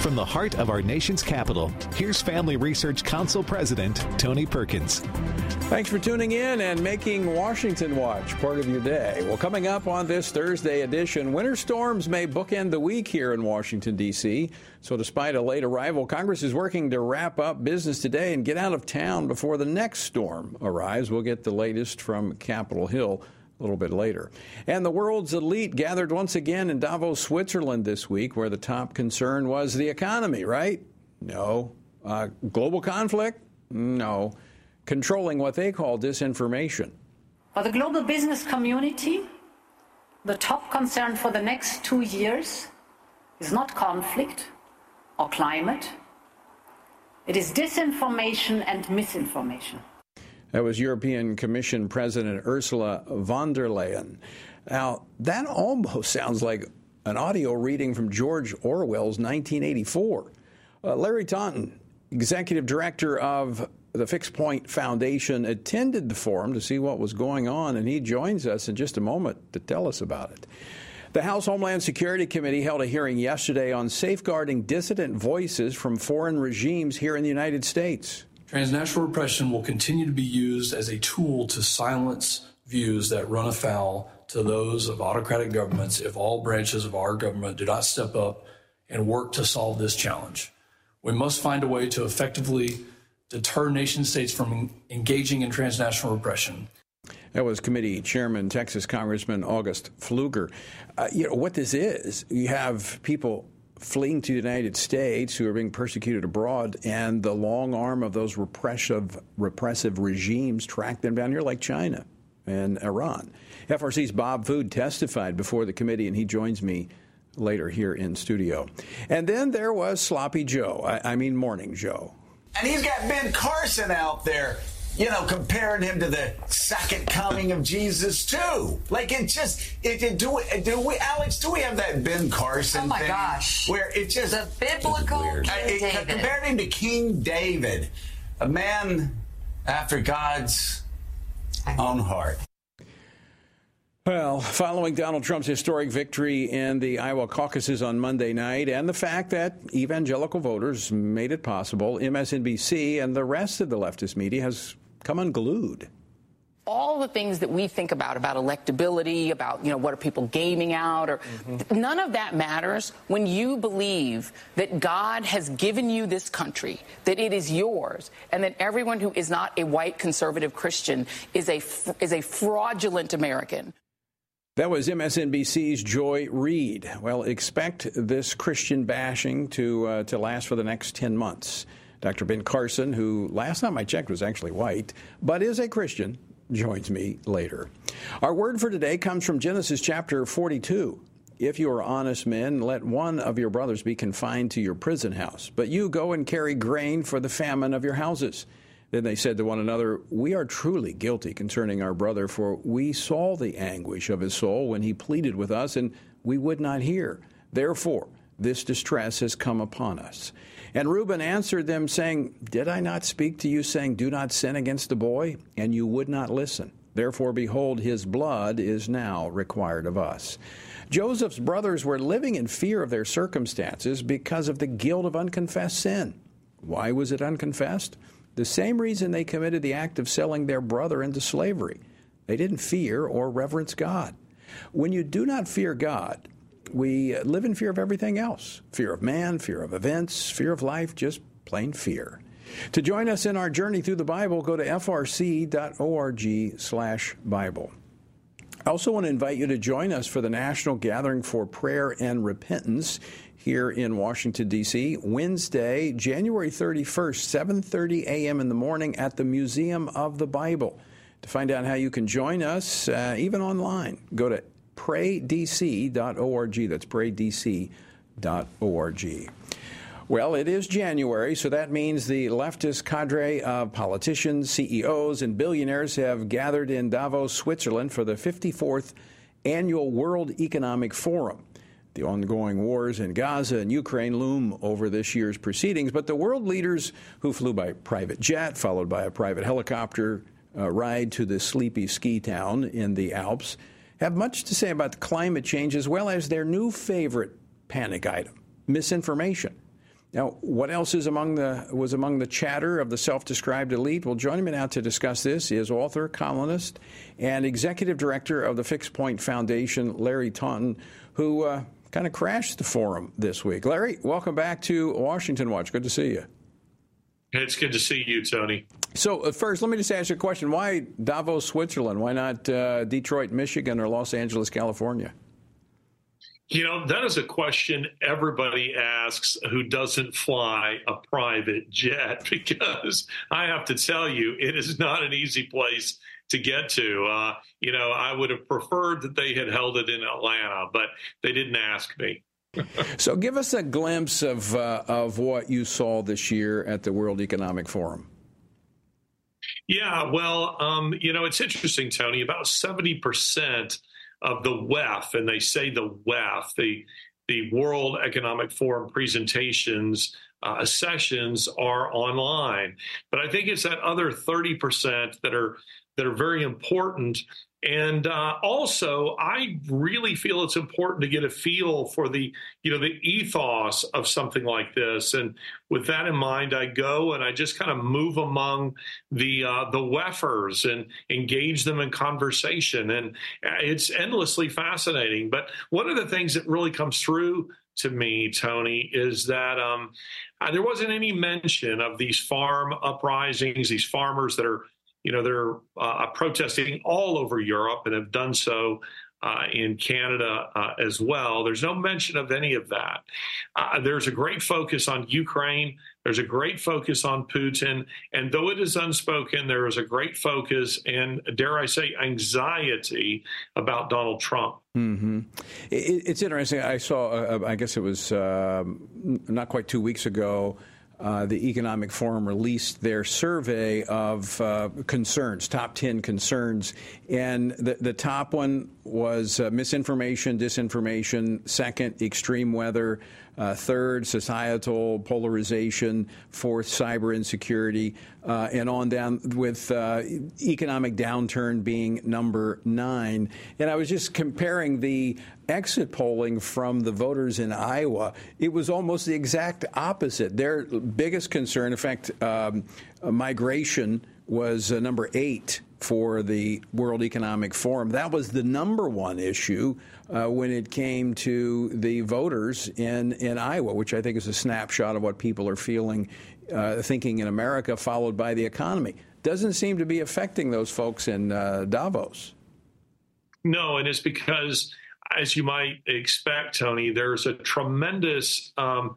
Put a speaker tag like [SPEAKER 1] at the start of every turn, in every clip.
[SPEAKER 1] From the heart of our nation's capital, here's Family Research Council President Tony Perkins.
[SPEAKER 2] Thanks for tuning in and making Washington Watch part of your day. Well, coming up on this Thursday edition, winter storms may bookend the week here in Washington, D.C. So, despite a late arrival, Congress is working to wrap up business today and get out of town before the next storm arrives. We'll get the latest from Capitol Hill a little bit later. And the world's elite gathered once again in Davos, Switzerland this week, where the top concern was the economy, right? No. Uh, global conflict? No. Controlling what they call disinformation.
[SPEAKER 3] For the global business community, the top concern for the next two years is not conflict or climate, it is disinformation and misinformation.
[SPEAKER 2] That was European Commission President Ursula von der Leyen. Now, that almost sounds like an audio reading from George Orwell's 1984. Uh, Larry Taunton, executive director of the Fixed Point Foundation, attended the forum to see what was going on, and he joins us in just a moment to tell us about it. The House Homeland Security Committee held a hearing yesterday on safeguarding dissident voices from foreign regimes here in the United States.
[SPEAKER 4] Transnational repression will continue to be used as a tool to silence views that run afoul to those of autocratic governments if all branches of our government do not step up and work to solve this challenge. We must find a way to effectively deter nation states from engaging in transnational repression.
[SPEAKER 2] That was committee chairman, Texas Congressman August Pfluger. Uh, you know what this is? You have people fleeing to the United States who are being persecuted abroad, and the long arm of those repressive repressive regimes track them down here, like China and Iran. FRC's Bob Fu testified before the committee, and he joins me later here in studio. And then there was Sloppy Joe. I, I mean, Morning Joe.
[SPEAKER 5] And he's got Ben Carson out there you know, comparing him to the second coming of Jesus too. Like it just, it, it do, we, do we, Alex? Do we have that Ben Carson?
[SPEAKER 6] Oh my
[SPEAKER 5] thing
[SPEAKER 6] gosh!
[SPEAKER 5] Where it just
[SPEAKER 6] the biblical King
[SPEAKER 5] it,
[SPEAKER 6] David.
[SPEAKER 5] compared him to King David, a man after God's own heart.
[SPEAKER 2] Well, following Donald Trump's historic victory in the Iowa caucuses on Monday night and the fact that evangelical voters made it possible, MSNBC and the rest of the leftist media has come unglued
[SPEAKER 7] all the things that we think about about electability about you know what are people gaming out or mm-hmm. none of that matters when you believe that god has given you this country that it is yours and that everyone who is not a white conservative christian is a is a fraudulent american
[SPEAKER 2] that was MSNBC's Joy Reid. Well, expect this Christian bashing to uh, to last for the next 10 months. Dr. Ben Carson, who last time I checked was actually white, but is a Christian, joins me later. Our word for today comes from Genesis chapter 42. If you are honest men, let one of your brothers be confined to your prison house, but you go and carry grain for the famine of your houses. Then they said to one another, We are truly guilty concerning our brother, for we saw the anguish of his soul when he pleaded with us, and we would not hear. Therefore, this distress has come upon us. And Reuben answered them, saying, Did I not speak to you, saying, Do not sin against the boy? And you would not listen. Therefore, behold, his blood is now required of us. Joseph's brothers were living in fear of their circumstances because of the guilt of unconfessed sin. Why was it unconfessed? The same reason they committed the act of selling their brother into slavery. They didn't fear or reverence God. When you do not fear God, we live in fear of everything else fear of man, fear of events, fear of life, just plain fear. To join us in our journey through the Bible, go to frc.org/slash Bible. I also want to invite you to join us for the National Gathering for Prayer and Repentance here in Washington D.C. Wednesday, January 31st, 7:30 a.m. in the morning at the Museum of the Bible. To find out how you can join us, uh, even online, go to praydc.org. That's praydc.org. Well, it is January, so that means the leftist cadre of politicians, CEOs, and billionaires have gathered in Davos, Switzerland for the 54th annual World Economic Forum. The ongoing wars in Gaza and Ukraine loom over this year's proceedings, but the world leaders who flew by private jet, followed by a private helicopter uh, ride to the sleepy ski town in the Alps, have much to say about climate change as well as their new favorite panic item misinformation. Now, what else is among the was among the chatter of the self-described elite? Well, joining me now to discuss this is author, columnist, and executive director of the Fixed Point Foundation, Larry Taunton, who uh, kind of crashed the forum this week. Larry, welcome back to Washington Watch. Good to see you.
[SPEAKER 6] It's good to see you, Tony.
[SPEAKER 2] So, uh, first, let me just ask you a question. Why Davos, Switzerland? Why not uh, Detroit, Michigan, or Los Angeles, California?
[SPEAKER 6] You know, that is a question everybody asks who doesn't fly a private jet because I have to tell you, it is not an easy place to get to. Uh, you know, I would have preferred that they had held it in Atlanta, but they didn't ask me.
[SPEAKER 2] so, give us a glimpse of uh, of what you saw this year at the World Economic Forum.
[SPEAKER 6] Yeah, well, um, you know, it's interesting, Tony. About seventy percent of the WEF, and they say the WEF, the the World Economic Forum presentations uh, sessions are online. But I think it's that other 30% that are that are very important and uh, also, I really feel it's important to get a feel for the, you know, the ethos of something like this. And with that in mind, I go and I just kind of move among the uh, the WEFers and engage them in conversation. And it's endlessly fascinating. But one of the things that really comes through to me, Tony, is that um, uh, there wasn't any mention of these farm uprisings, these farmers that are you know, they're uh, protesting all over Europe and have done so uh, in Canada uh, as well. There's no mention of any of that. Uh, there's a great focus on Ukraine. There's a great focus on Putin. And though it is unspoken, there is a great focus and, dare I say, anxiety about Donald Trump.
[SPEAKER 2] Mm-hmm. It, it's interesting. I saw, uh, I guess it was um, not quite two weeks ago, uh, the Economic Forum released their survey of uh, concerns, top 10 concerns. And the, the top one was uh, misinformation, disinformation. Second, extreme weather. Uh, third, societal polarization. Fourth, cyber insecurity. Uh, and on down with uh, economic downturn being number nine. And I was just comparing the exit polling from the voters in Iowa. It was almost the exact opposite. Their biggest concern, in fact, um, migration was uh, number eight for the World Economic Forum. That was the number one issue uh, when it came to the voters in, in Iowa, which I think is a snapshot of what people are feeling, uh, thinking in America, followed by the economy. Doesn't seem to be affecting those folks in uh, Davos.
[SPEAKER 6] No, and it's because, as you might expect, Tony, there's a tremendous um,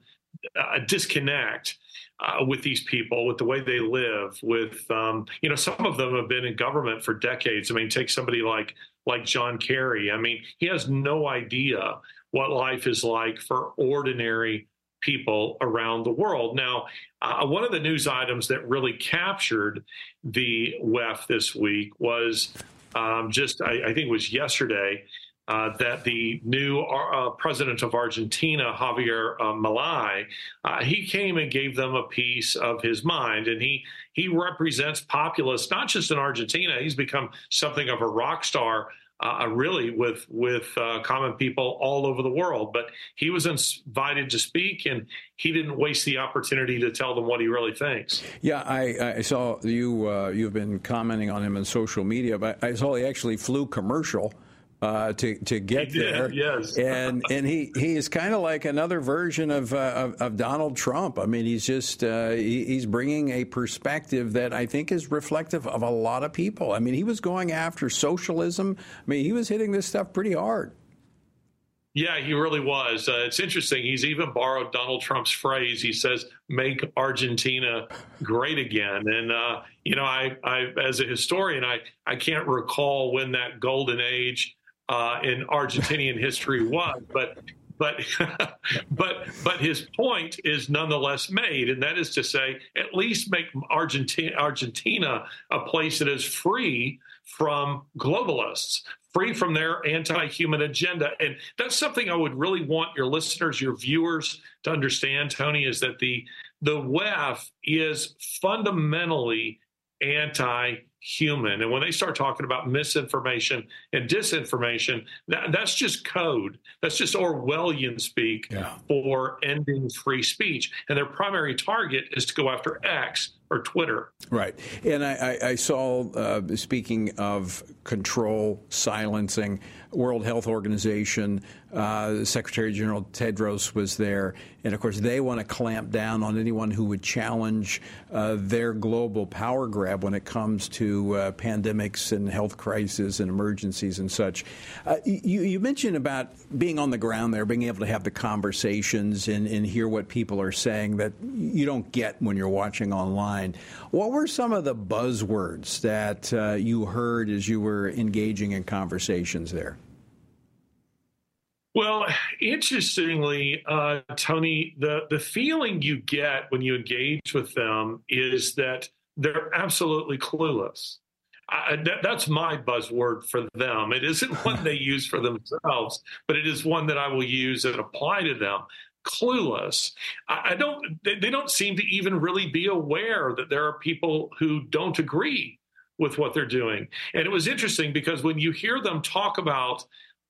[SPEAKER 6] disconnect uh, with these people, with the way they live, with um, you know, some of them have been in government for decades. I mean, take somebody like like John Kerry. I mean, he has no idea what life is like for ordinary people around the world. Now, uh, one of the news items that really captured the WEF this week was um, just, I, I, think it was yesterday, uh, that the new uh, president of Argentina, Javier uh, uh, he came and gave them a piece of his mind, and he he represents populists not just in Argentina. He's become something of a rock star. Uh, really, with with uh, common people all over the world, but he was invited to speak, and he didn't waste the opportunity to tell them what he really thinks.
[SPEAKER 2] Yeah, I, I saw you. you've been commenting on him on social media, but I saw he actually flew commercial uh, to to get
[SPEAKER 6] he
[SPEAKER 2] there.
[SPEAKER 6] Yes,
[SPEAKER 2] and and he he is kind of like another version of, uh, of, of Donald Trump. I mean, he's just uh, he, he's bringing a perspective that I think is reflective of a lot of people. I mean, he was going after socialism. I mean, he was hitting this stuff pretty hard.
[SPEAKER 6] Yeah, he really was. Uh, it's interesting. He's even borrowed Donald Trump's phrase. He says, "Make Argentina great again." And uh, you know, I, I, as a historian, I, I can't recall when that golden age uh, in Argentinian history was, but but but but his point is nonetheless made, and that is to say, at least make Argentina Argentina a place that is free from globalists, free from their anti-human agenda, and that's something I would really want your listeners, your viewers, to understand. Tony, is that the the WEF is fundamentally anti human. And when they start talking about misinformation and disinformation, that, that's just code. That's just Orwellian speak yeah. for ending free speech. And their primary target is to go after X or Twitter.
[SPEAKER 2] Right. And I, I, I saw, uh, speaking of control, silencing, World Health Organization, uh, Secretary General Tedros was there. And of course, they want to clamp down on anyone who would challenge uh, their global power grab when it comes to uh, pandemics and health crises and emergencies and such. Uh, you, you, mentioned about being on the ground there, being able to have the conversations and, and hear what people are saying that you don't get when you're watching online. What were some of the buzzwords that uh, you heard as you were engaging in conversations there?
[SPEAKER 6] Well, interestingly, uh, Tony, the, the feeling you get when you engage with them is that they're absolutely clueless. I, that, that's my buzzword for them. It isn't one they use for themselves, but it is one that I will use and apply to them. Clueless. I, I don't. They, they don't seem to even really be aware that there are people who don't agree with what they're doing. And it was interesting because when you hear them talk about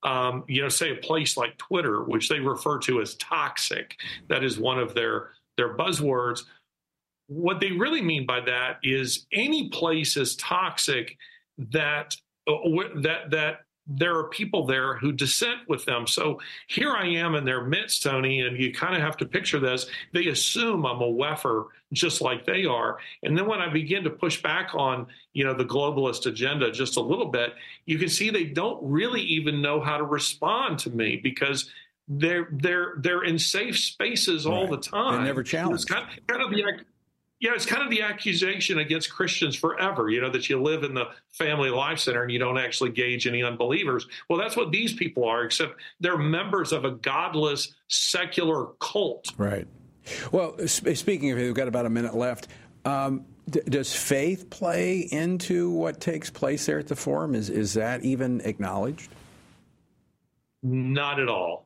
[SPEAKER 6] um, you know, say a place like Twitter, which they refer to as toxic. That is one of their their buzzwords. What they really mean by that is any place is toxic that uh, that that there are people there who dissent with them. So here I am in their midst, Tony, and you kind of have to picture this. They assume I'm a WEFer just like they are. And then when I begin to push back on, you know, the globalist agenda just a little bit, you can see they don't really even know how to respond to me because they're they're they're in safe spaces all the time.
[SPEAKER 2] They never challenge.
[SPEAKER 6] It's kind, kind of the yeah, it's kind of the accusation against Christians forever, you know, that you live in the family life center and you don't actually gauge any unbelievers. Well, that's what these people are, except they're members of a godless secular cult.
[SPEAKER 2] Right. Well, speaking of, it, we've got about a minute left. Um, d- does faith play into what takes place there at the forum? Is is that even acknowledged?
[SPEAKER 6] Not at all.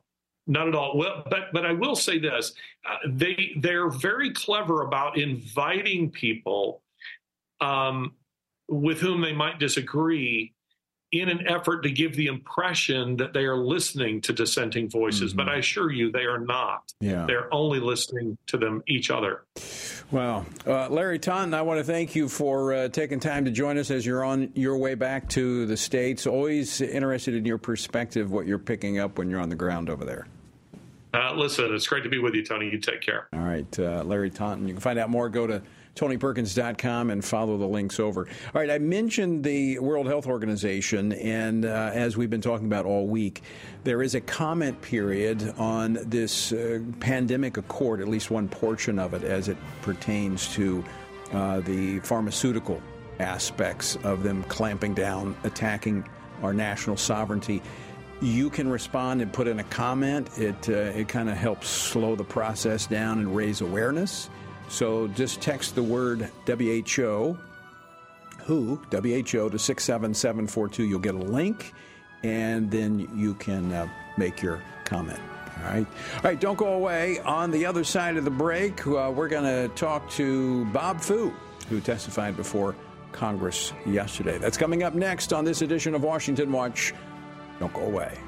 [SPEAKER 6] Not at all. Well, but but I will say this: uh, they they're very clever about inviting people um, with whom they might disagree in an effort to give the impression that they are listening to dissenting voices. Mm-hmm. But I assure you, they are not.
[SPEAKER 2] Yeah.
[SPEAKER 6] They're only listening to them each other.
[SPEAKER 2] Well, uh, Larry Taunton, I want to thank you for uh, taking time to join us as you're on your way back to the States. Always interested in your perspective, what you're picking up when you're on the ground over there.
[SPEAKER 6] Uh, listen, it's great to be with you, Tony. You take care.
[SPEAKER 2] All right, uh, Larry Taunton. You can find out more. Go to TonyPerkins.com and follow the links over. All right, I mentioned the World Health Organization, and uh, as we've been talking about all week, there is a comment period on this uh, pandemic accord, at least one portion of it, as it pertains to uh, the pharmaceutical aspects of them clamping down, attacking our national sovereignty you can respond and put in a comment. It, uh, it kind of helps slow the process down and raise awareness. So just text the word WHO, WHO, WHO to 67742. You'll get a link, and then you can uh, make your comment. All right. All right, don't go away. On the other side of the break, uh, we're going to talk to Bob Fu, who testified before Congress yesterday. That's coming up next on this edition of Washington Watch. Don't go away.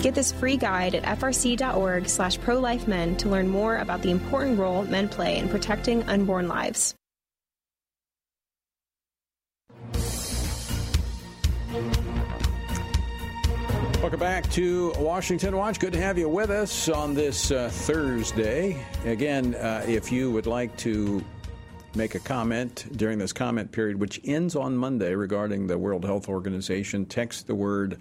[SPEAKER 8] Get this free guide at frc.org slash prolifemen to learn more about the important role men play in protecting unborn lives.
[SPEAKER 2] Welcome back to Washington Watch. Good to have you with us on this uh, Thursday. Again, uh, if you would like to make a comment during this comment period, which ends on Monday regarding the World Health Organization, text the word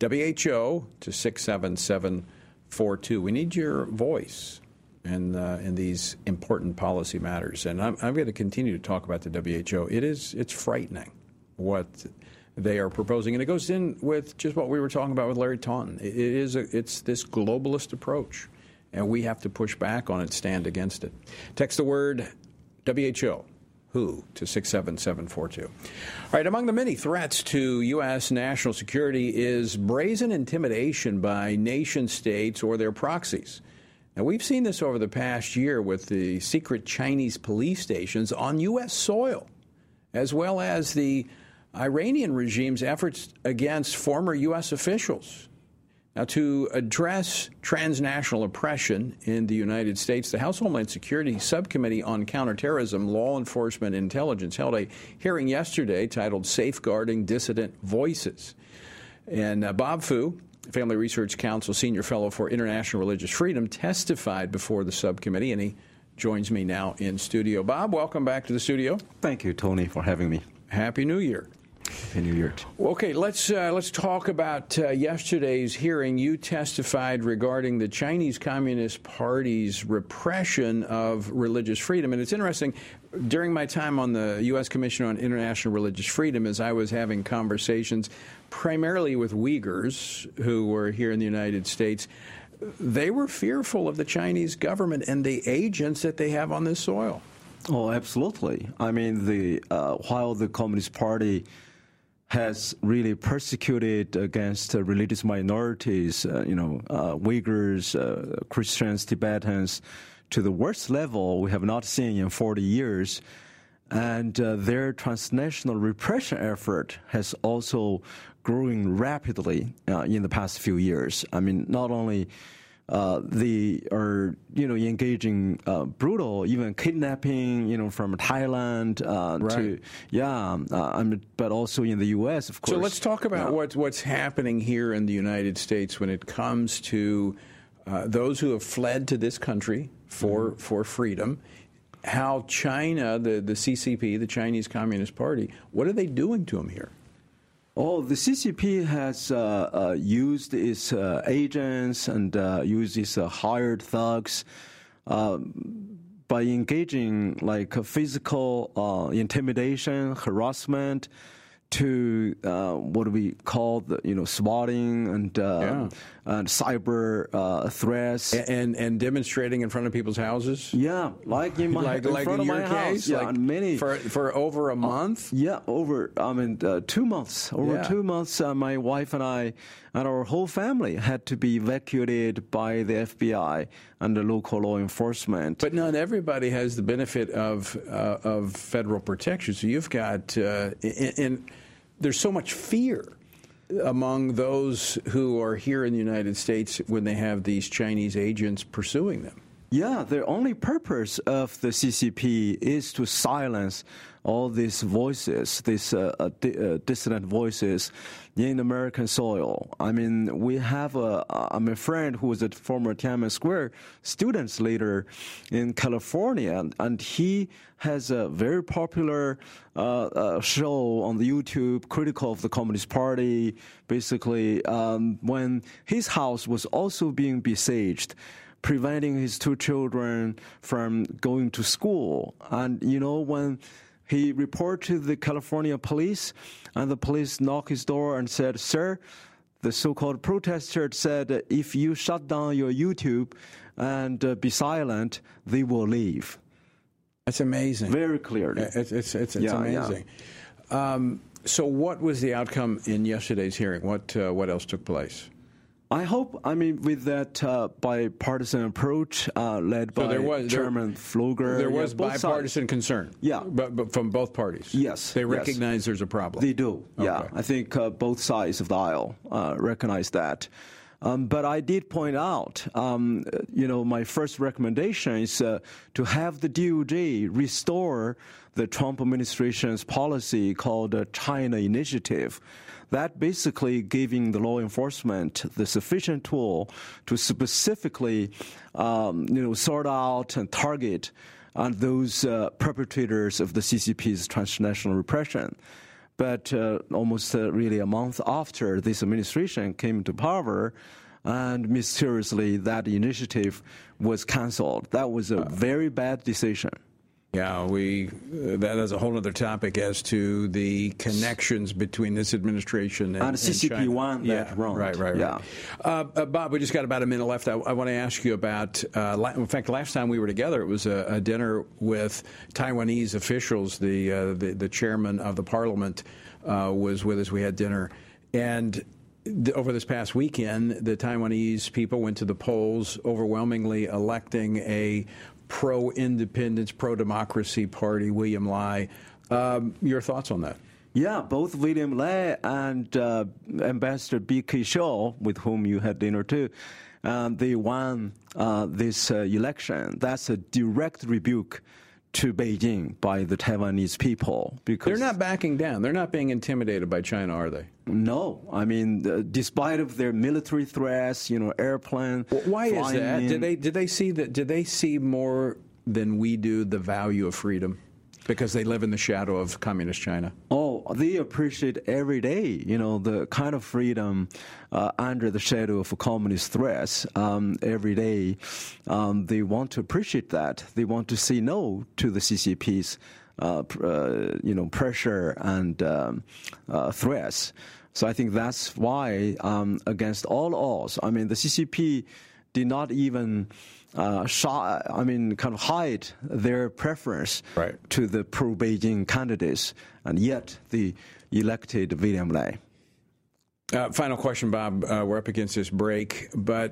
[SPEAKER 2] WHO to 67742. We need your voice in, uh, in these important policy matters. And I'm, I'm going to continue to talk about the WHO. It is, it's frightening what they are proposing. And it goes in with just what we were talking about with Larry Taunton. It is a, it's this globalist approach, and we have to push back on it, stand against it. Text the word WHO, WHO, to 67742. All right, among the many threats to U.S. national security is brazen intimidation by nation states or their proxies. Now, we've seen this over the past year with the secret Chinese police stations on U.S. soil, as well as the Iranian regime's efforts against former U.S. officials. Now, to address transnational oppression in the United States, the House Homeland Security Subcommittee on Counterterrorism, Law Enforcement, and Intelligence held a hearing yesterday titled Safeguarding Dissident Voices. And uh, Bob Fu, Family Research Council Senior Fellow for International Religious Freedom, testified before the subcommittee, and he joins me now in studio. Bob, welcome back to the studio.
[SPEAKER 9] Thank you, Tony, for having me.
[SPEAKER 2] Happy New Year.
[SPEAKER 9] Happy New Year.
[SPEAKER 2] Okay, let's uh, let's talk about uh, yesterday's hearing. You testified regarding the Chinese Communist Party's repression of religious freedom, and it's interesting. During my time on the U.S. Commission on International Religious Freedom, as I was having conversations primarily with Uyghurs who were here in the United States, they were fearful of the Chinese government and the agents that they have on this soil.
[SPEAKER 9] Oh, absolutely. I mean, the uh, while the Communist Party has really persecuted against religious minorities, uh, you know, uh, Uyghurs, uh, Christians, Tibetans, to the worst level we have not seen in 40 years. And their transnational repression effort has also growing rapidly in the past few years. I mean, not only uh, they are, you know, engaging uh, brutal, even kidnapping, you know, from Thailand uh,
[SPEAKER 2] Right.
[SPEAKER 9] to, yeah, um, uh, I mean, but also in the U.S., of course.
[SPEAKER 2] So let's talk about
[SPEAKER 9] Yeah.
[SPEAKER 2] what's what's happening here in the United States when it comes to uh, those who have fled to this country for
[SPEAKER 9] Mm-hmm.
[SPEAKER 2] for freedom. How China, the the CCP, the Chinese Communist Party, what are they doing to them here?
[SPEAKER 9] Oh, the CCP has uh, uh, used its uh, agents and uh, used its uh, hired thugs um, by engaging like physical uh, intimidation, harassment, to what we call the you know swatting and uh, and cyber uh, threats.
[SPEAKER 2] And and demonstrating in front of people's houses.
[SPEAKER 9] Yeah, like in my
[SPEAKER 2] like
[SPEAKER 9] in
[SPEAKER 2] like
[SPEAKER 9] front
[SPEAKER 2] in
[SPEAKER 9] of
[SPEAKER 2] your
[SPEAKER 9] my house.
[SPEAKER 2] case,
[SPEAKER 9] Yeah,
[SPEAKER 2] like
[SPEAKER 9] many
[SPEAKER 2] for for over a month.
[SPEAKER 9] Yeah, over I mean uh, two months. Over
[SPEAKER 2] Yeah.
[SPEAKER 9] two months, uh, my wife and I and our whole family had to be evacuated by the FBI and the local law enforcement.
[SPEAKER 2] But not everybody has the benefit of uh, of federal protection. So you've got, uh, and there's so much fear among those who are here in the United States when they have these Chinese agents pursuing them.
[SPEAKER 9] Yeah, the only purpose of the CCP is to silence all these voices, these uh, uh, di- uh, dissident voices in American soil. I mean, we have a, I'm a friend who was a former Tiananmen Square students leader in California, and, and he has a very popular uh, uh, show on the YouTube critical of the Communist Party. Basically, um, when his house was also being besieged preventing his two children from going to school. And you know, when he reported to the California police, and the police knocked his door and said, "Sir." The so-called protester said, "If you shut down your YouTube and uh, be silent, they will leave."
[SPEAKER 2] That's amazing.
[SPEAKER 9] Very clearly.
[SPEAKER 2] It's it's it's, it's
[SPEAKER 9] Yeah, yeah.
[SPEAKER 2] amazing. Um, so, what was the outcome in yesterday's hearing? What uh, what else took place?
[SPEAKER 9] I hope, I mean, with that uh, bipartisan approach uh, led
[SPEAKER 2] So
[SPEAKER 9] by
[SPEAKER 2] there was- there-
[SPEAKER 9] Chairman Pfluger,
[SPEAKER 2] There
[SPEAKER 9] yeah,
[SPEAKER 2] was
[SPEAKER 9] sides-
[SPEAKER 2] bipartisan concern.
[SPEAKER 9] Yeah.
[SPEAKER 2] but, but from both parties.
[SPEAKER 9] Yes,
[SPEAKER 2] they
[SPEAKER 9] yes.
[SPEAKER 2] recognize there's a problem.
[SPEAKER 9] They do, yeah.
[SPEAKER 2] Okay.
[SPEAKER 9] I think uh, both sides of the aisle uh, recognize that. Um, but I did point out, um, you know, my first recommendation is uh, to have the DOJ restore the Trump administration's policy called the China Initiative. That basically giving the law enforcement the sufficient tool to specifically, um, you know, sort out and target on those uh, perpetrators of the CCP's transnational repression. But uh, almost uh, really a month after this administration came to power, and mysteriously that initiative was canceled. That was a very bad decision.
[SPEAKER 2] Yeah, we uh, that is a whole other topic as to the connections between this administration and,
[SPEAKER 9] And CCP that
[SPEAKER 2] yeah,
[SPEAKER 9] round.
[SPEAKER 2] Right, right, right.
[SPEAKER 9] Yeah.
[SPEAKER 2] Uh, uh, Bob, we just got about a minute left. I, I want to ask you about. Uh, la- in fact, last time we were together, it was a, a dinner with Taiwanese officials. The uh, the, the chairman of the parliament uh, was with us. We had dinner, and th- over this past weekend, the Taiwanese people went to the polls, overwhelmingly electing a pro-independence, pro-democracy party, William Lai. Um, your thoughts on that?
[SPEAKER 9] Yeah, both William Lai and uh, Ambassador B.K. Hsiao, with whom you had dinner too, um, they won uh, this uh, election. That's a direct rebuke to Beijing by the Taiwanese people because
[SPEAKER 2] They're not backing down. They're not being intimidated by China, are they?
[SPEAKER 9] No, I mean, uh, despite of their military threats, you know, airplane.
[SPEAKER 2] Why is that?
[SPEAKER 9] in-
[SPEAKER 2] Did they did they see that? Did they see more than we do the value of freedom? Because they live in the shadow of communist China.
[SPEAKER 9] Oh, they appreciate every day, you know, the kind of freedom uh, under the shadow of communist threats. Um, every day, um, they want to appreciate that. They want to say no to the CCP's, uh, uh, you know, pressure and um, uh, threats. So I think that's why, um, against all odds, I mean, the CCP did not even uh, shy, I mean, kind of hide their preference
[SPEAKER 2] Right.
[SPEAKER 9] to the pro-Beijing candidates, and yet they elected William Lai.
[SPEAKER 2] Uh, final question, Bob. Uh, we're up against this break, but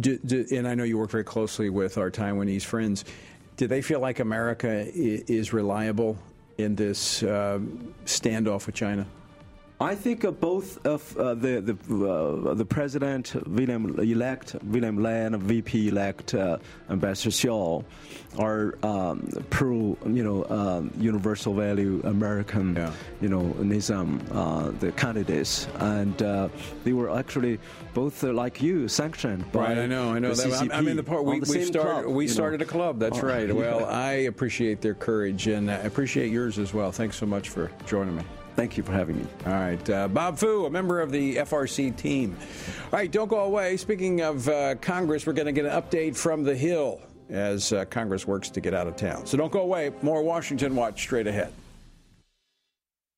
[SPEAKER 2] d- d- and I know you work very closely with our Taiwanese friends. Do they feel like America is reliable in this uh, standoff with China?
[SPEAKER 9] I think uh, both of uh, the the, uh, the president, William elect William Lam, VP elect uh, Ambassador Hsiao, are um, pro you know um, universal value American yeah. you know Nizam uh, the candidates, and uh, they were actually both like you sanctioned.
[SPEAKER 2] right, I know, I know.
[SPEAKER 9] That,
[SPEAKER 2] I'm, I'm, in the part. We, the we started. Club, we started know. a club. That's oh, right. Well, I appreciate their courage and I appreciate yours as well. Thanks so much for joining me.
[SPEAKER 9] Thank you for having me.
[SPEAKER 2] All right. Uh, Bob Fu, a member of the FRC team. All right, don't go away. Speaking of uh, Congress, we're going to get an update from the Hill as uh, Congress works to get out of town. So don't go away. More Washington Watch straight ahead.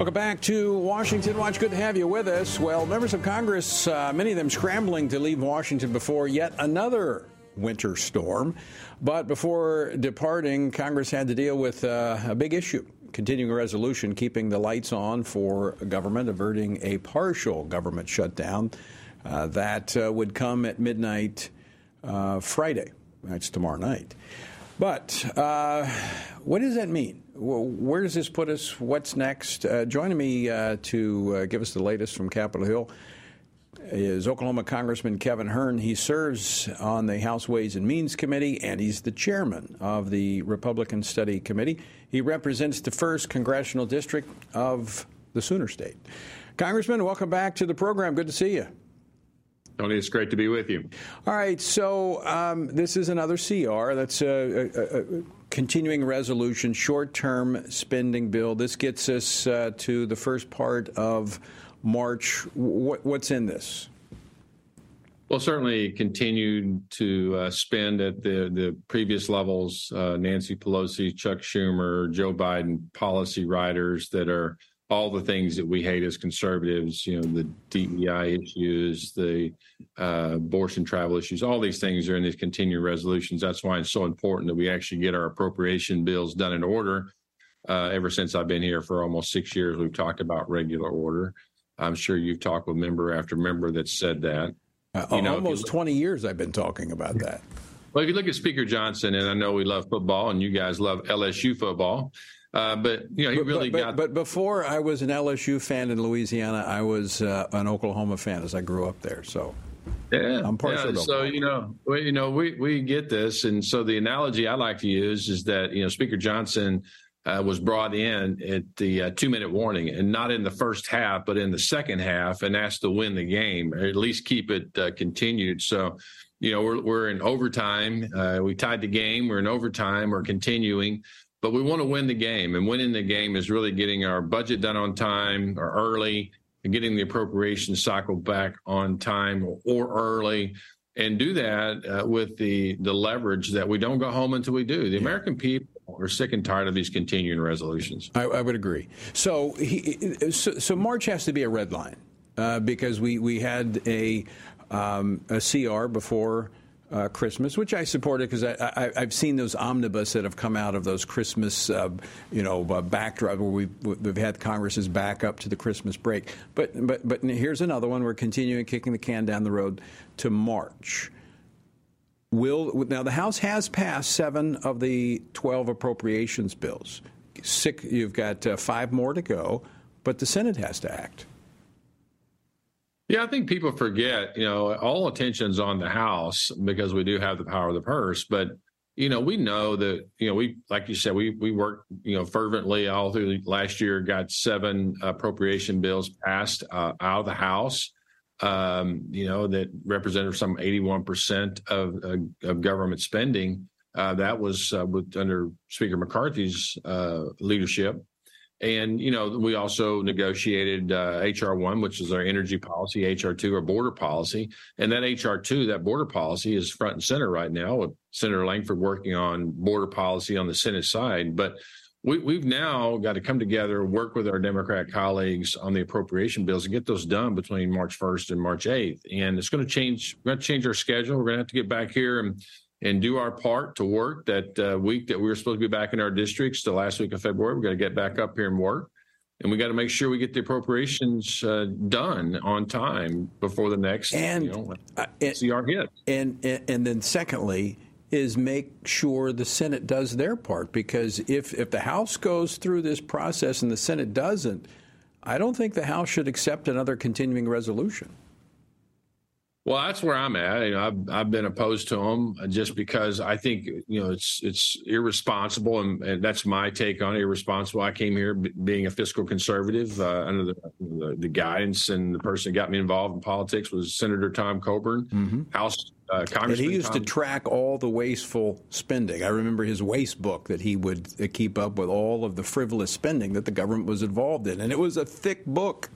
[SPEAKER 2] Welcome back to Washington Watch. Good to have you with us. Well, members of Congress, uh, many of them scrambling to leave Washington before yet another winter storm. But before departing, Congress had to deal with uh, a big issue continuing resolution keeping the lights on for government, averting a partial government shutdown. Uh, that uh, would come at midnight uh, Friday. That's tomorrow night. But uh, what does that mean? Where does this put us? What's next? Uh, joining me uh, to uh, give us the latest from Capitol Hill is Oklahoma Congressman Kevin Hern. He serves on the House Ways and Means Committee, and he's the chairman of the Republican Study Committee. He represents the first congressional district of the Sooner State. Congressman, welcome back to the program. Good to see you.
[SPEAKER 10] Tony, it's great to be with you.
[SPEAKER 2] All right, so um, this is another CR. That's a, a, a continuing resolution, short term spending bill. This gets us uh, to the first part of March. What, what's in this?
[SPEAKER 10] Well, certainly continued to uh, spend at the, the previous levels. Uh, Nancy Pelosi, Chuck Schumer, Joe Biden policy riders that are all the things that we hate as conservatives, you know, the DEI issues, the uh, abortion travel issues, all these things are in these continuing resolutions. That's why it's so important that we actually get our appropriation bills done in order. Uh, ever since I've been here for almost six years, we've talked about regular order. I'm sure you've talked with member after member that said that.
[SPEAKER 2] Uh, you know, almost you 20 years I've been talking about that.
[SPEAKER 10] Well, if you look at Speaker Johnson, and I know we love football, and you guys love LSU football. Uh, but you know, he
[SPEAKER 2] but,
[SPEAKER 10] really
[SPEAKER 2] but,
[SPEAKER 10] got.
[SPEAKER 2] But before I was an LSU fan in Louisiana, I was uh, an Oklahoma fan as I grew up there. So
[SPEAKER 10] yeah, I'm partial. Yeah, so you know, we, you know, we we get this, and so the analogy I like to use is that you know Speaker Johnson uh, was brought in at the uh, two minute warning and not in the first half, but in the second half and asked to win the game or at least keep it uh, continued. So, you know, we're, we're in overtime. Uh, we tied the game. We're in overtime. We're continuing, but we want to win the game. And winning the game is really getting our budget done on time or early and getting the appropriation cycle back on time or early and do that uh, with the the leverage that we don't go home until we do. The. American people are sick and tired of these continuing resolutions.
[SPEAKER 2] I, I would agree. So, he, so, so, March has to be a red line uh, because we we had a um, a CR before uh, Christmas, which I supported because I, have seen those omnibus that have come out of those Christmas, uh, you know, uh, backdrop where we've, we've had Congress's back up to the Christmas break. But but but here's another one. We're continuing kicking the can down the road to March. Will now the House has passed seven of the twelve appropriations bills. Six, you've got uh, five more to go, but the Senate has to act.
[SPEAKER 10] Yeah, I think people forget, you know, all attention's on the House because we do have the power of the purse. But, you know, we know that, you know, we, like you said, we, we worked, you know, fervently all through last year, got seven appropriation bills passed uh, out of the House, um, you know, that represented some 81% of, of government spending. Uh, that was uh, with, under Speaker McCarthy's uh, leadership. And, you know, we also negotiated uh, HR 1, which is our energy policy, HR 2, our border policy. And that HR 2, that border policy, is front and center right now with Senator Lankford working on border policy on the Senate side. But we, have now got to come together, work with our Democrat colleagues on the appropriation bills and get those done between March 1st and March 8th. And it's going to change, we're going to change our schedule. We're going to have to get back here and and do our part to work that uh, week that we were supposed to be back in our districts the last week of February. We're going to get back up here and work. And we got to make sure we get the appropriations uh, done on time before the next
[SPEAKER 2] and,
[SPEAKER 10] you know, uh, and, CR hit.
[SPEAKER 2] And, and and then secondly is make sure the Senate does their part because if if the House goes through this process and the Senate doesn't, I don't think the House should accept another continuing resolution.
[SPEAKER 10] Well, that's where I'm at. You know, I've I've been opposed to them just because I think you know it's it's irresponsible, and, and that's my take on it. Irresponsible. I came here b- being a fiscal conservative uh, under the, the, the guidance, and the person that got me involved in politics was Senator Tom Coburn, mm-hmm. House uh, Congressman.
[SPEAKER 2] And he used
[SPEAKER 10] Tom-
[SPEAKER 2] to track all the wasteful spending. I remember his waste book that he would uh, keep up with all of the frivolous spending that the government was involved in, and it was a thick book.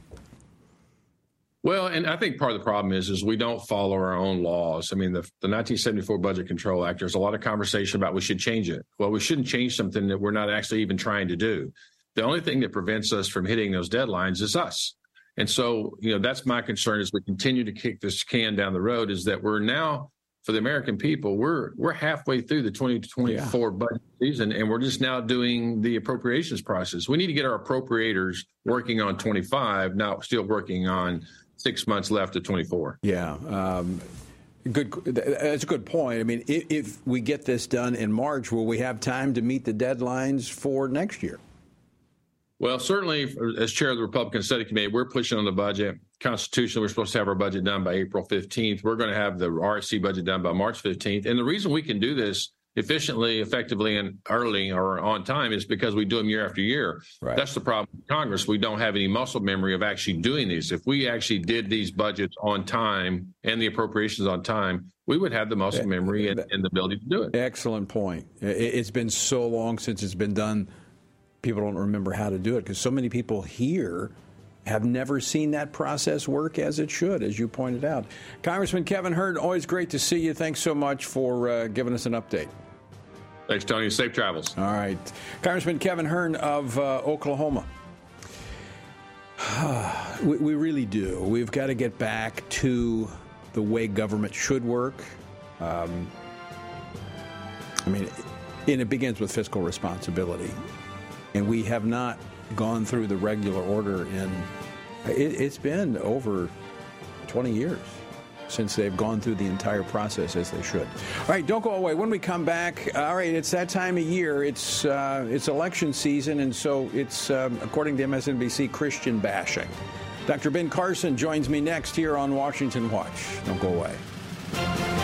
[SPEAKER 10] Well, and I think part of the problem is is we don't follow our own laws. I mean, the, the 1974 Budget Control Act. There's a lot of conversation about we should change it. Well, we shouldn't change something that we're not actually even trying to do. The only thing that prevents us from hitting those deadlines is us. And so, you know, that's my concern as we continue to kick this can down the road. Is that we're now for the American people, we're we're halfway through the 2024 yeah. budget season, and we're just now doing the appropriations process. We need to get our appropriators working on 25, not still working on six months left at 24.
[SPEAKER 2] Yeah. Um, good. That's a good point. I mean, if, if we get this done in March, will we have time to meet the deadlines for next year?
[SPEAKER 10] Well, certainly, as chair of the Republican Study Committee, we're pushing on the budget. Constitutionally, we're supposed to have our budget done by April 15th. We're going to have the RSC budget done by March 15th. And the reason we can do this efficiently, effectively, and early or on time is because we do them year after year. Right. That's the problem with Congress. We don't have any muscle memory of actually doing these. If we actually did these budgets on time and the appropriations on time, we would have the muscle memory and, and the ability to do it.
[SPEAKER 2] Excellent point. It's been so long since it's been done. People don't remember how to do it because so many people here have never seen that process work as it should, as you pointed out. Congressman Kevin Hern, always great to see you. Thanks so much for uh, giving us an update.
[SPEAKER 10] Thanks, Tony. Safe travels.
[SPEAKER 2] All right. Congressman Kevin Hern of uh, Oklahoma. we, we, really do. We've got to get back to the way government should work. Um, I mean, and it begins with fiscal responsibility. And we have not gone through the regular order in, it, it's been over 20 years since they've gone through the entire process as they should. All right, don't go away. When we come back, all right, it's that time of year. It's uh, it's election season, and so it's um, according to MSNBC Christian bashing. Dr. Ben Carson joins me next here on Washington Watch. Don't go away.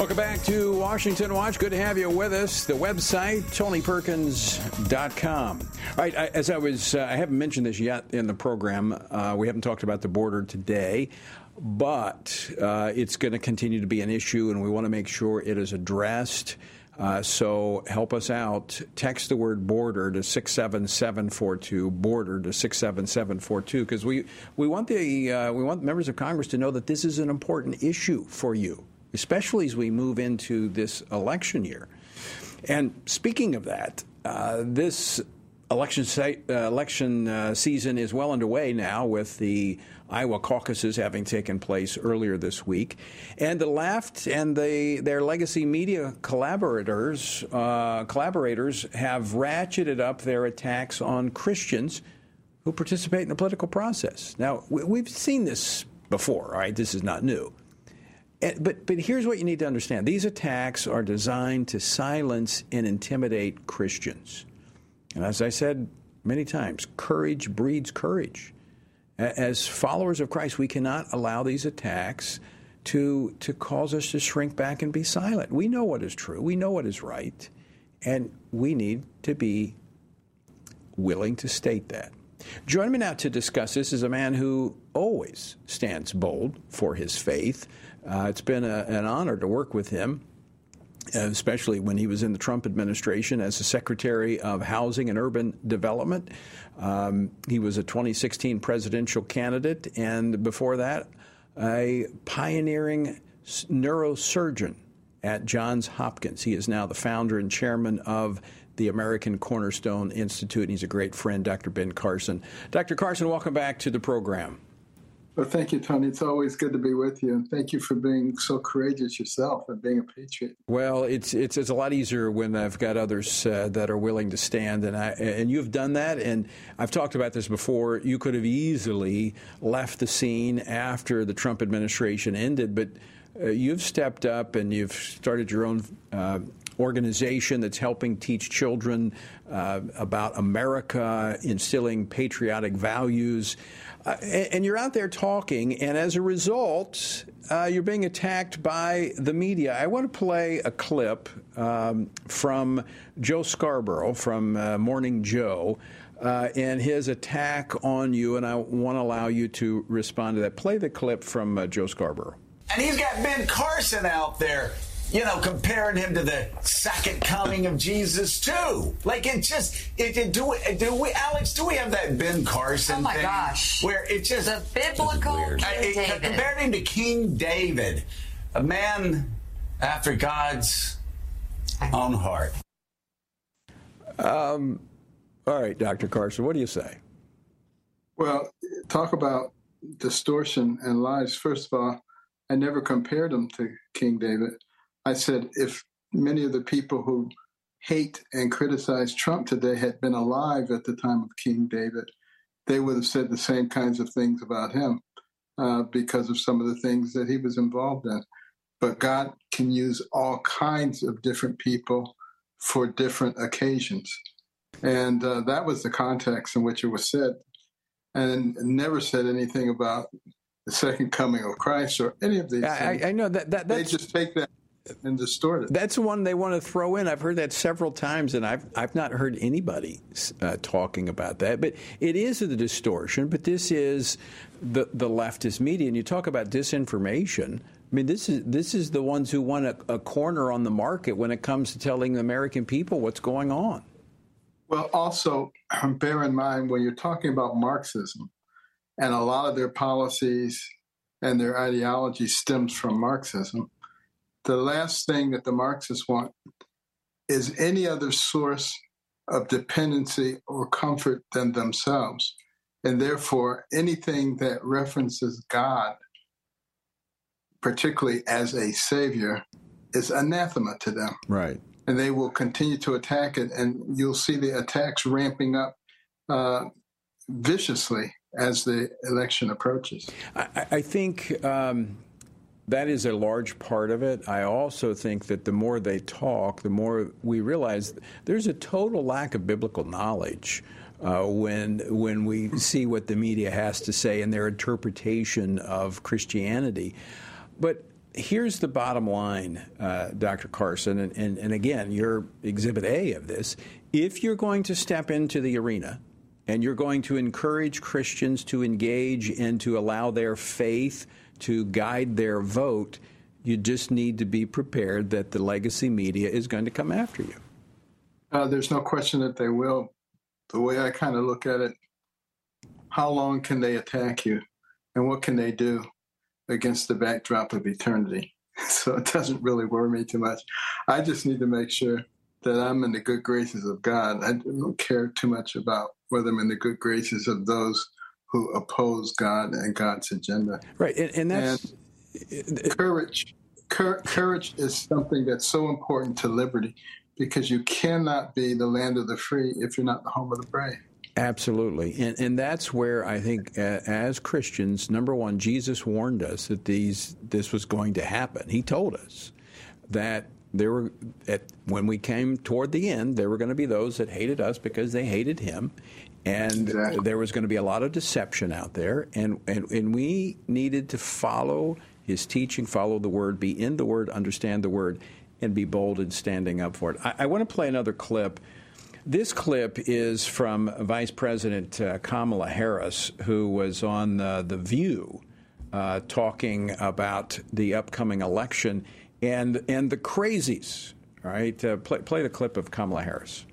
[SPEAKER 2] Welcome back to Washington Watch. Good to have you with us. The website, TonyPerkins.com. All right, I, as I was, uh, I haven't mentioned this yet in the program. Uh, we haven't talked about the border today, but uh, it's going to continue to be an issue, and we want to make sure it is addressed. Uh, so help us out. Text the word border to 67742, border to 67742, because we, we, want the, uh, we want members of Congress to know that this is an important issue for you especially as we move into this election year. And speaking of that, uh, this election uh, election uh, season is well underway now with the Iowa caucuses having taken place earlier this week, and the left and the, their legacy media collaborators uh, collaborators have ratcheted up their attacks on Christians who participate in the political process. Now we, have seen this before, right? This is not new. But, but here's what you need to understand these attacks are designed to silence and intimidate Christians. And as I said many times, courage breeds courage. As followers of Christ, we cannot allow these attacks to, to cause us to shrink back and be silent. We know what is true, we know what is right, and we need to be willing to state that. Joining me now to discuss this is a man who always stands bold for his faith. Uh, it's been a, an honor to work with him, especially when he was in the Trump administration as the Secretary of Housing and Urban Development. Um, he was a 2016 presidential candidate, and before that, a pioneering neurosurgeon at Johns Hopkins. He is now the founder and chairman of the American Cornerstone Institute, and he's a great friend, Dr. Ben Carson. Dr. Carson, welcome back to the program.
[SPEAKER 11] Well, thank you, Tony. It's always good to be with you, and thank you for being so courageous yourself and being a patriot.
[SPEAKER 2] Well, it's it's, it's a lot easier when I've got others uh, that are willing to stand, and I and you've done that. And I've talked about this before. You could have easily left the scene after the Trump administration ended, but uh, you've stepped up and you've started your own. Uh, organization that's helping teach children uh, about America, instilling patriotic values. Uh, and, you're out there talking, and as a result, uh, you're being attacked by the media. I want to play a clip um, from Joe Scarborough from uh, Morning Joe. Uh, and his attack on you, and I want to allow you to respond to that. Play the clip from uh, Joe Scarborough.
[SPEAKER 5] And he's got Ben Carson out there you know, comparing him to the second coming of Jesus too. Like it just, it, it do, it, do we, Alex? Do we have that Ben Carson?
[SPEAKER 12] Oh my
[SPEAKER 5] thing
[SPEAKER 12] gosh!
[SPEAKER 5] Where it just
[SPEAKER 12] the biblical King
[SPEAKER 5] I,
[SPEAKER 12] David.
[SPEAKER 5] Compared him to King David, a man after God's own heart.
[SPEAKER 2] Um. All right, Dr. Carson, what do you say?
[SPEAKER 11] Well, talk about distortion and lies. First of all, I never compared him to King David. I said, if many of the people who hate and criticize Trump today had been alive at the time of King David, they would have said the same kinds of things about him uh, because of some of the things that he was involved in. But God can use all kinds of different people for different occasions. And uh, that was the context in which it was said. And never said anything about the second coming of Christ or any of these
[SPEAKER 2] I,
[SPEAKER 11] things.
[SPEAKER 2] I, I know that, that
[SPEAKER 11] they just take that and distort it.
[SPEAKER 2] That's the one they want to throw in. I've heard that several times, and I've I've not heard anybody uh, talking about that. But it is a distortion. But this is the the leftist media, and you talk about disinformation. I mean, this is this is the ones who want a, a corner on the market when it comes to telling the American people what's going on.
[SPEAKER 11] Well, also bear in mind when you're talking about Marxism, and a lot of their policies and their ideology stems from Marxism the last thing that the Marxists want is any other source of dependency or comfort than themselves. And therefore, anything that references God, particularly as a savior, is anathema to them.
[SPEAKER 2] Right.
[SPEAKER 11] And they will continue to attack it. And you'll see the attacks ramping up uh, viciously as the election approaches.
[SPEAKER 2] I, I think. Um that is a large part of it. I also think that the more they talk, the more we realize there's a total lack of biblical knowledge. Uh, when when we see what the media has to say and their interpretation of Christianity. But here's the bottom line, uh, Dr. Carson, and, and, and again, you're exhibit A of this. If you're going to step into the arena and you're going to encourage Christians to engage and to allow their faith to guide their vote, you just need to be prepared that the legacy media is going to come after you.
[SPEAKER 11] Uh, there's no question that they will. The way I kind of look at it, how long can they attack you? And what can they do against the backdrop of eternity? So it doesn't really worry me too much. I just need to make sure that I'm in the good graces of God. I don't care too much about whether I'm in the good graces of those who oppose God and God's agenda.
[SPEAKER 2] Right, and, and that's
[SPEAKER 11] and courage. courage is something that's so important to liberty because you cannot be the land of the free if you're not the home of the brave.
[SPEAKER 2] Absolutely, and and that's where I think, uh, as Christians, number one, Jesus warned us that these this was going to happen. He told us that there were at, when we came toward the end, there were going to be those that hated us because they hated him, and exactly. there was going to be a lot of deception out there, and, and, and we needed to follow his teaching, follow the word, be in the word, understand the word, and be bold in standing up for it. I, I want to play another clip. This clip is from Vice President uh, Kamala Harris, who was on uh, The View uh, talking about the upcoming election and, and the crazies. All right, uh, play, play the clip of Kamala Harris.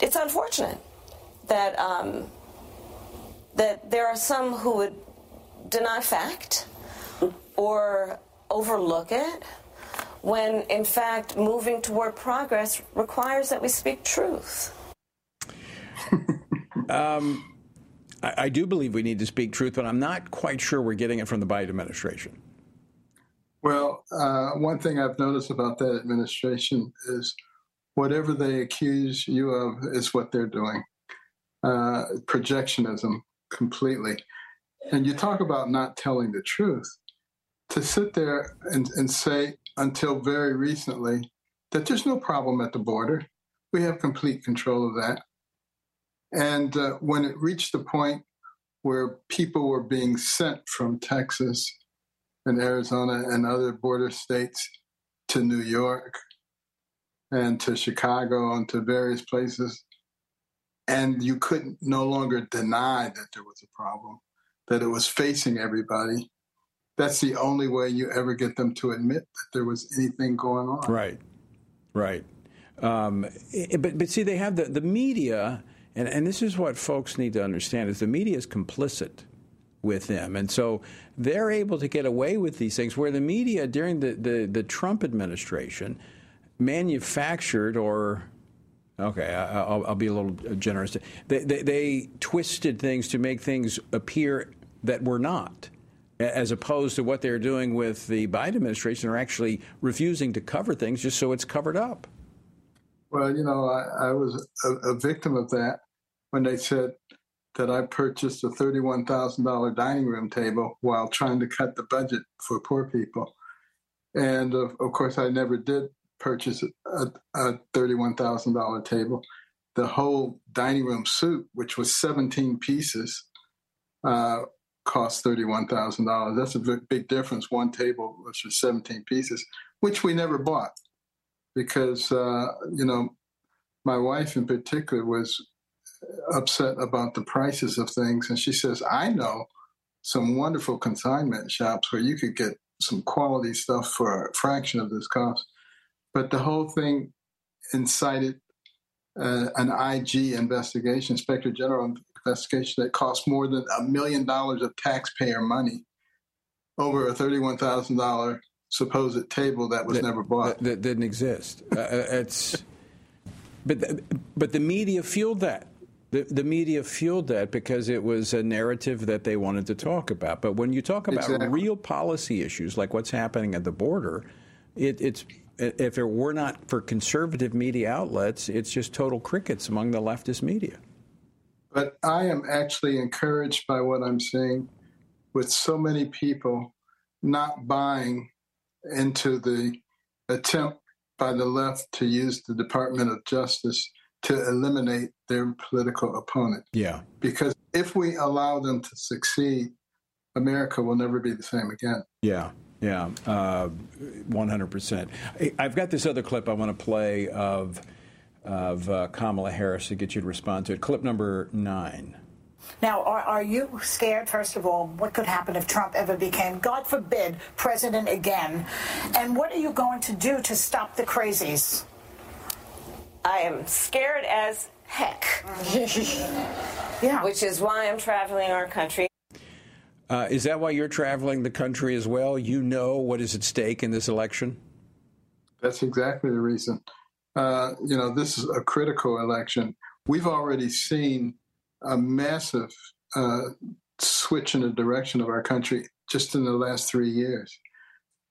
[SPEAKER 13] It's unfortunate that um, that there are some who would deny fact or overlook it when in fact moving toward progress requires that we speak truth.
[SPEAKER 2] um, I, I do believe we need to speak truth, but I'm not quite sure we're getting it from the Biden administration.
[SPEAKER 11] Well, uh, one thing I've noticed about that administration is whatever they accuse you of is what they're doing. Uh, projectionism completely. And you talk about not telling the truth. To sit there and, and say until very recently that there's no problem at the border, we have complete control of that. And uh, when it reached the point where people were being sent from Texas and Arizona and other border states to New York and to Chicago and to various places, and you couldn't no longer deny that there was a problem, that it was facing everybody. That's the only way you ever get them to admit that there was anything going on.
[SPEAKER 2] Right, right. Um, but but see, they have the the media, and and this is what folks need to understand: is the media is complicit with them, and so they're able to get away with these things. Where the media during the the, the Trump administration manufactured or Okay, I'll, I'll, be a little generous. They, they, they, twisted things to make things appear that were not, as opposed to what they're doing with the Biden administration. They're actually refusing to cover things just so it's covered up.
[SPEAKER 11] Well, you know, I, I was a, a, victim of that when they said that I purchased a $31,000 dining room table while trying to cut the budget for poor people. And of, of course, I never did purchase a, a $31,000 table. The whole dining room suite, which was 17 pieces, uh, cost $31,000. That's a big difference. One table was for 17 pieces, which we never bought because uh, you know my wife in particular was upset about the prices of things, and she says, "I know some wonderful consignment shops where you could get some quality stuff for a fraction of this cost." But the whole thing incited uh, an IG investigation, Inspector General investigation that cost more than a million dollars of taxpayer money over a thirty-one thousand dollar supposed table that was
[SPEAKER 2] that,
[SPEAKER 11] never bought.
[SPEAKER 2] That, that didn't exist. uh, uh it's, but, the, but the media fueled that. The, the, media fueled that because it was a narrative that they wanted to talk about. But when you talk about exactly. real policy issues like what's happening at the border, it, it's if it were not for conservative media outlets, it's just total crickets among the leftist media.
[SPEAKER 11] But I am actually encouraged by what I'm seeing with so many people not buying into the attempt by the left to use the Department of Justice to eliminate their political opponent.
[SPEAKER 2] Yeah.
[SPEAKER 11] Because if we allow them to succeed, America will never be the same again.
[SPEAKER 2] Yeah. Yeah, uh, 100%. I've got this other clip I want to play of, of uh, Kamala Harris to get you to respond to it. Clip number nine.
[SPEAKER 12] Now, are, are you scared, first of all, what could happen if Trump ever became, God forbid, president again? And what are you going to do to stop the crazies?
[SPEAKER 13] I am scared as heck. yeah. Which is why I'm traveling our country.
[SPEAKER 2] Uh, is that why you're traveling the country as well? You know what is at stake in this election?
[SPEAKER 11] That's exactly the reason. Uh, you know, this is a critical election. We've already seen a massive uh, switch in the direction of our country just in the last three years.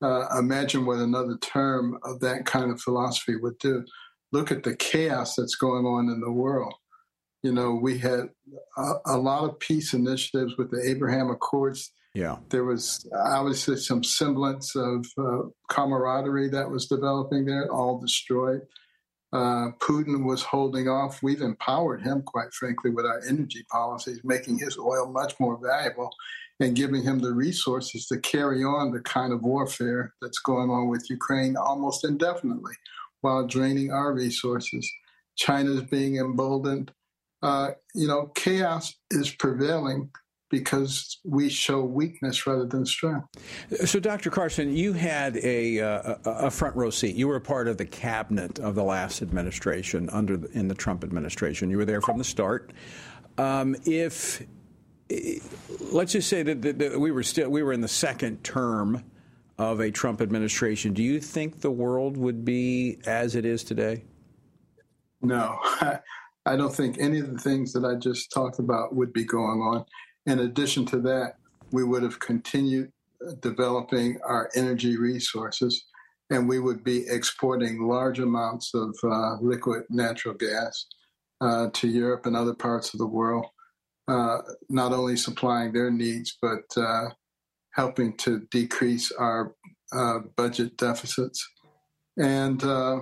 [SPEAKER 11] Uh, imagine what another term of that kind of philosophy would do. Look at the chaos that's going on in the world. You know, we had a, a lot of peace initiatives with the Abraham Accords.
[SPEAKER 2] Yeah.
[SPEAKER 11] There was obviously some semblance of uh, camaraderie that was developing there, all destroyed. Uh, Putin was holding off. We've empowered him, quite frankly, with our energy policies, making his oil much more valuable and giving him the resources to carry on the kind of warfare that's going on with Ukraine almost indefinitely while draining our resources. China's being emboldened. Uh, you know, chaos is prevailing because we show weakness rather than strength.
[SPEAKER 2] So, Dr. Carson, you had a, uh, a front row seat. You were a part of the cabinet of the last administration under the, in the Trump administration. You were there from the start. Um, if let's just say that, that, that we were still we were in the second term of a Trump administration, do you think the world would be as it is today?
[SPEAKER 11] No. I don't think any of the things that I just talked about would be going on. In addition to that, we would have continued developing our energy resources and we would be exporting large amounts of uh, liquid natural gas uh, to Europe and other parts of the world, uh, not only supplying their needs, but uh, helping to decrease our uh, budget deficits. And uh,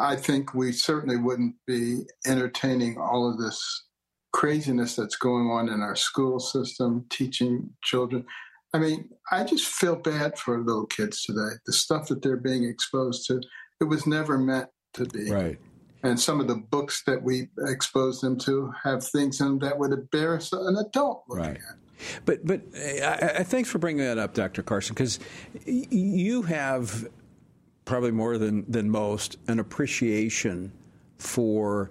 [SPEAKER 11] I think we certainly wouldn't be entertaining all of this craziness that's going on in our school system, teaching children. I mean, I just feel bad for little kids today. The stuff that they're being exposed to, it was never meant to be.
[SPEAKER 2] Right.
[SPEAKER 11] And some of the books that we expose them to have things in them that would embarrass an adult looking
[SPEAKER 2] Right.
[SPEAKER 11] at.
[SPEAKER 2] But but eh, I, I, thanks for bringing that up, Dr. Carson, because you have probably more than than most an appreciation for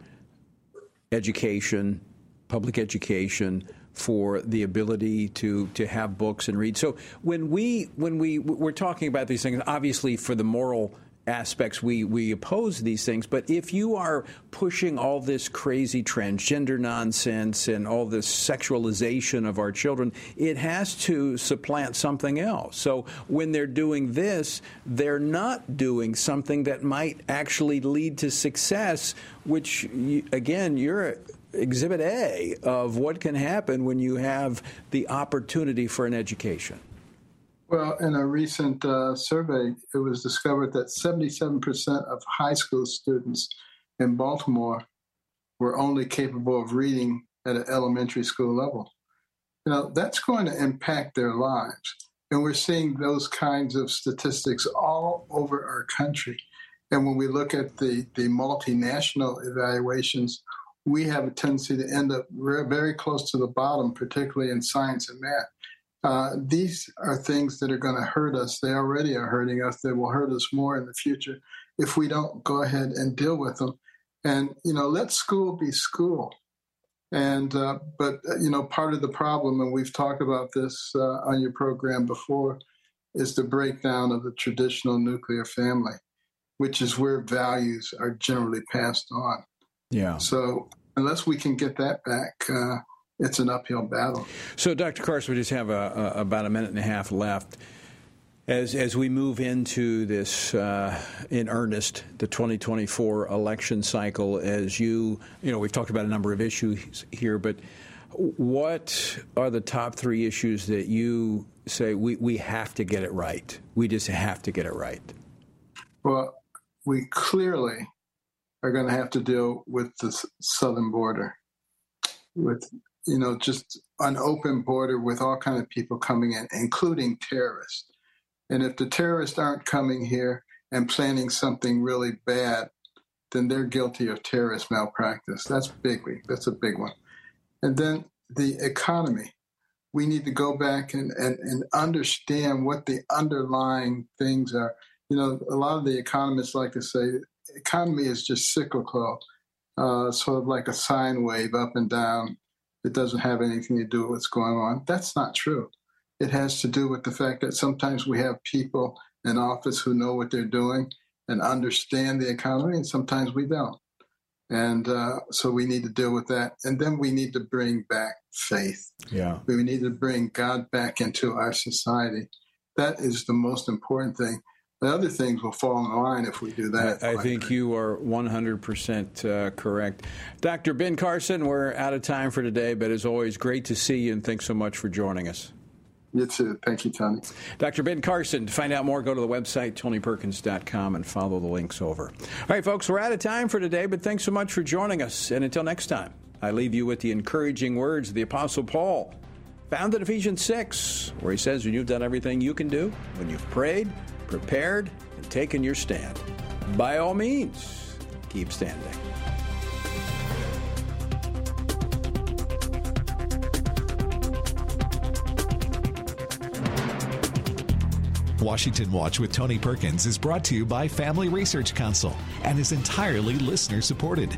[SPEAKER 2] education, public education, for the ability to to have books and read. So when we when we we're talking about these things, obviously for the moral aspects we we oppose these things. But if you are pushing all this crazy transgender nonsense and all this sexualization of our children it has to supplant something else. So when they're doing this they're not doing something that might actually lead to success which again you're exhibit A of what can happen when you have the opportunity for an education
[SPEAKER 11] Well, in a recent uh, survey, it was discovered that 77% of high school students in Baltimore were only capable of reading at an elementary school level. Know, that's going to impact their lives. And we're seeing those kinds of statistics all over our country. And when we look at the, the multinational evaluations, we have a tendency to end up very close to the bottom, particularly in science and math. Uh, these are things that are going to hurt us. They already are hurting us. They will hurt us more in the future if we don't go ahead and deal with them. And you know, let school be school. And uh, but uh, you know, part of the problem, and we've talked about this uh, on your program before, is the breakdown of the traditional nuclear family, which is where values are generally passed on.
[SPEAKER 2] yeah
[SPEAKER 11] So unless we can get that back, uh, it's an uphill battle.
[SPEAKER 2] So, Dr. Carson, we just have a, a, about a minute and a half left. As, as we move into this uh, in earnest, the 2024 election cycle, as you, you know, we've talked about a number of issues here, but what are the top three issues that you say we, we have to get it right? We just have to get it right.
[SPEAKER 11] Well, we clearly are going to have to deal with the southern border, with you know just an open border with all kind of people coming in, including terrorists. And if the terrorists aren't coming here and planning something really bad, then they're guilty of terrorist malpractice. That's big. That's a big one. And then the economy. We need to go back and, and, and understand what the underlying things are. You know, a lot of the economists like to say economy is just cyclical, uh, sort of like a sine wave up and down. It doesn't have anything to do with what's going on. That's not true. It has to do with the fact that sometimes we have people in office who know what they're doing and understand the economy, and sometimes we don't. And uh, so we need to deal with that. And then we need to bring back faith.
[SPEAKER 2] Yeah.
[SPEAKER 11] We need to bring God back into our society. That is the most important thing. The other things will fall in line if we do that.
[SPEAKER 2] I think you are 100% uh, correct. Dr. Ben Carson, we're out of time for today, but as always, great to see you and thanks so much for joining us.
[SPEAKER 11] You too. Thank you, Tony.
[SPEAKER 2] Dr. Ben Carson. To find out more, go to the website, tonyperkins.com, and follow the links over. All right, folks, we're out of time for today, but thanks so much for joining us. And until next time, I leave you with the encouraging words of the Apostle Paul, found in Ephesians 6, where he says, When you've done everything you can do, when you've prayed, prepared, and taken your stand, by all means, keep standing.
[SPEAKER 1] Washington Watch with Tony Perkins is brought to you by Family Research Council and is entirely listener supported.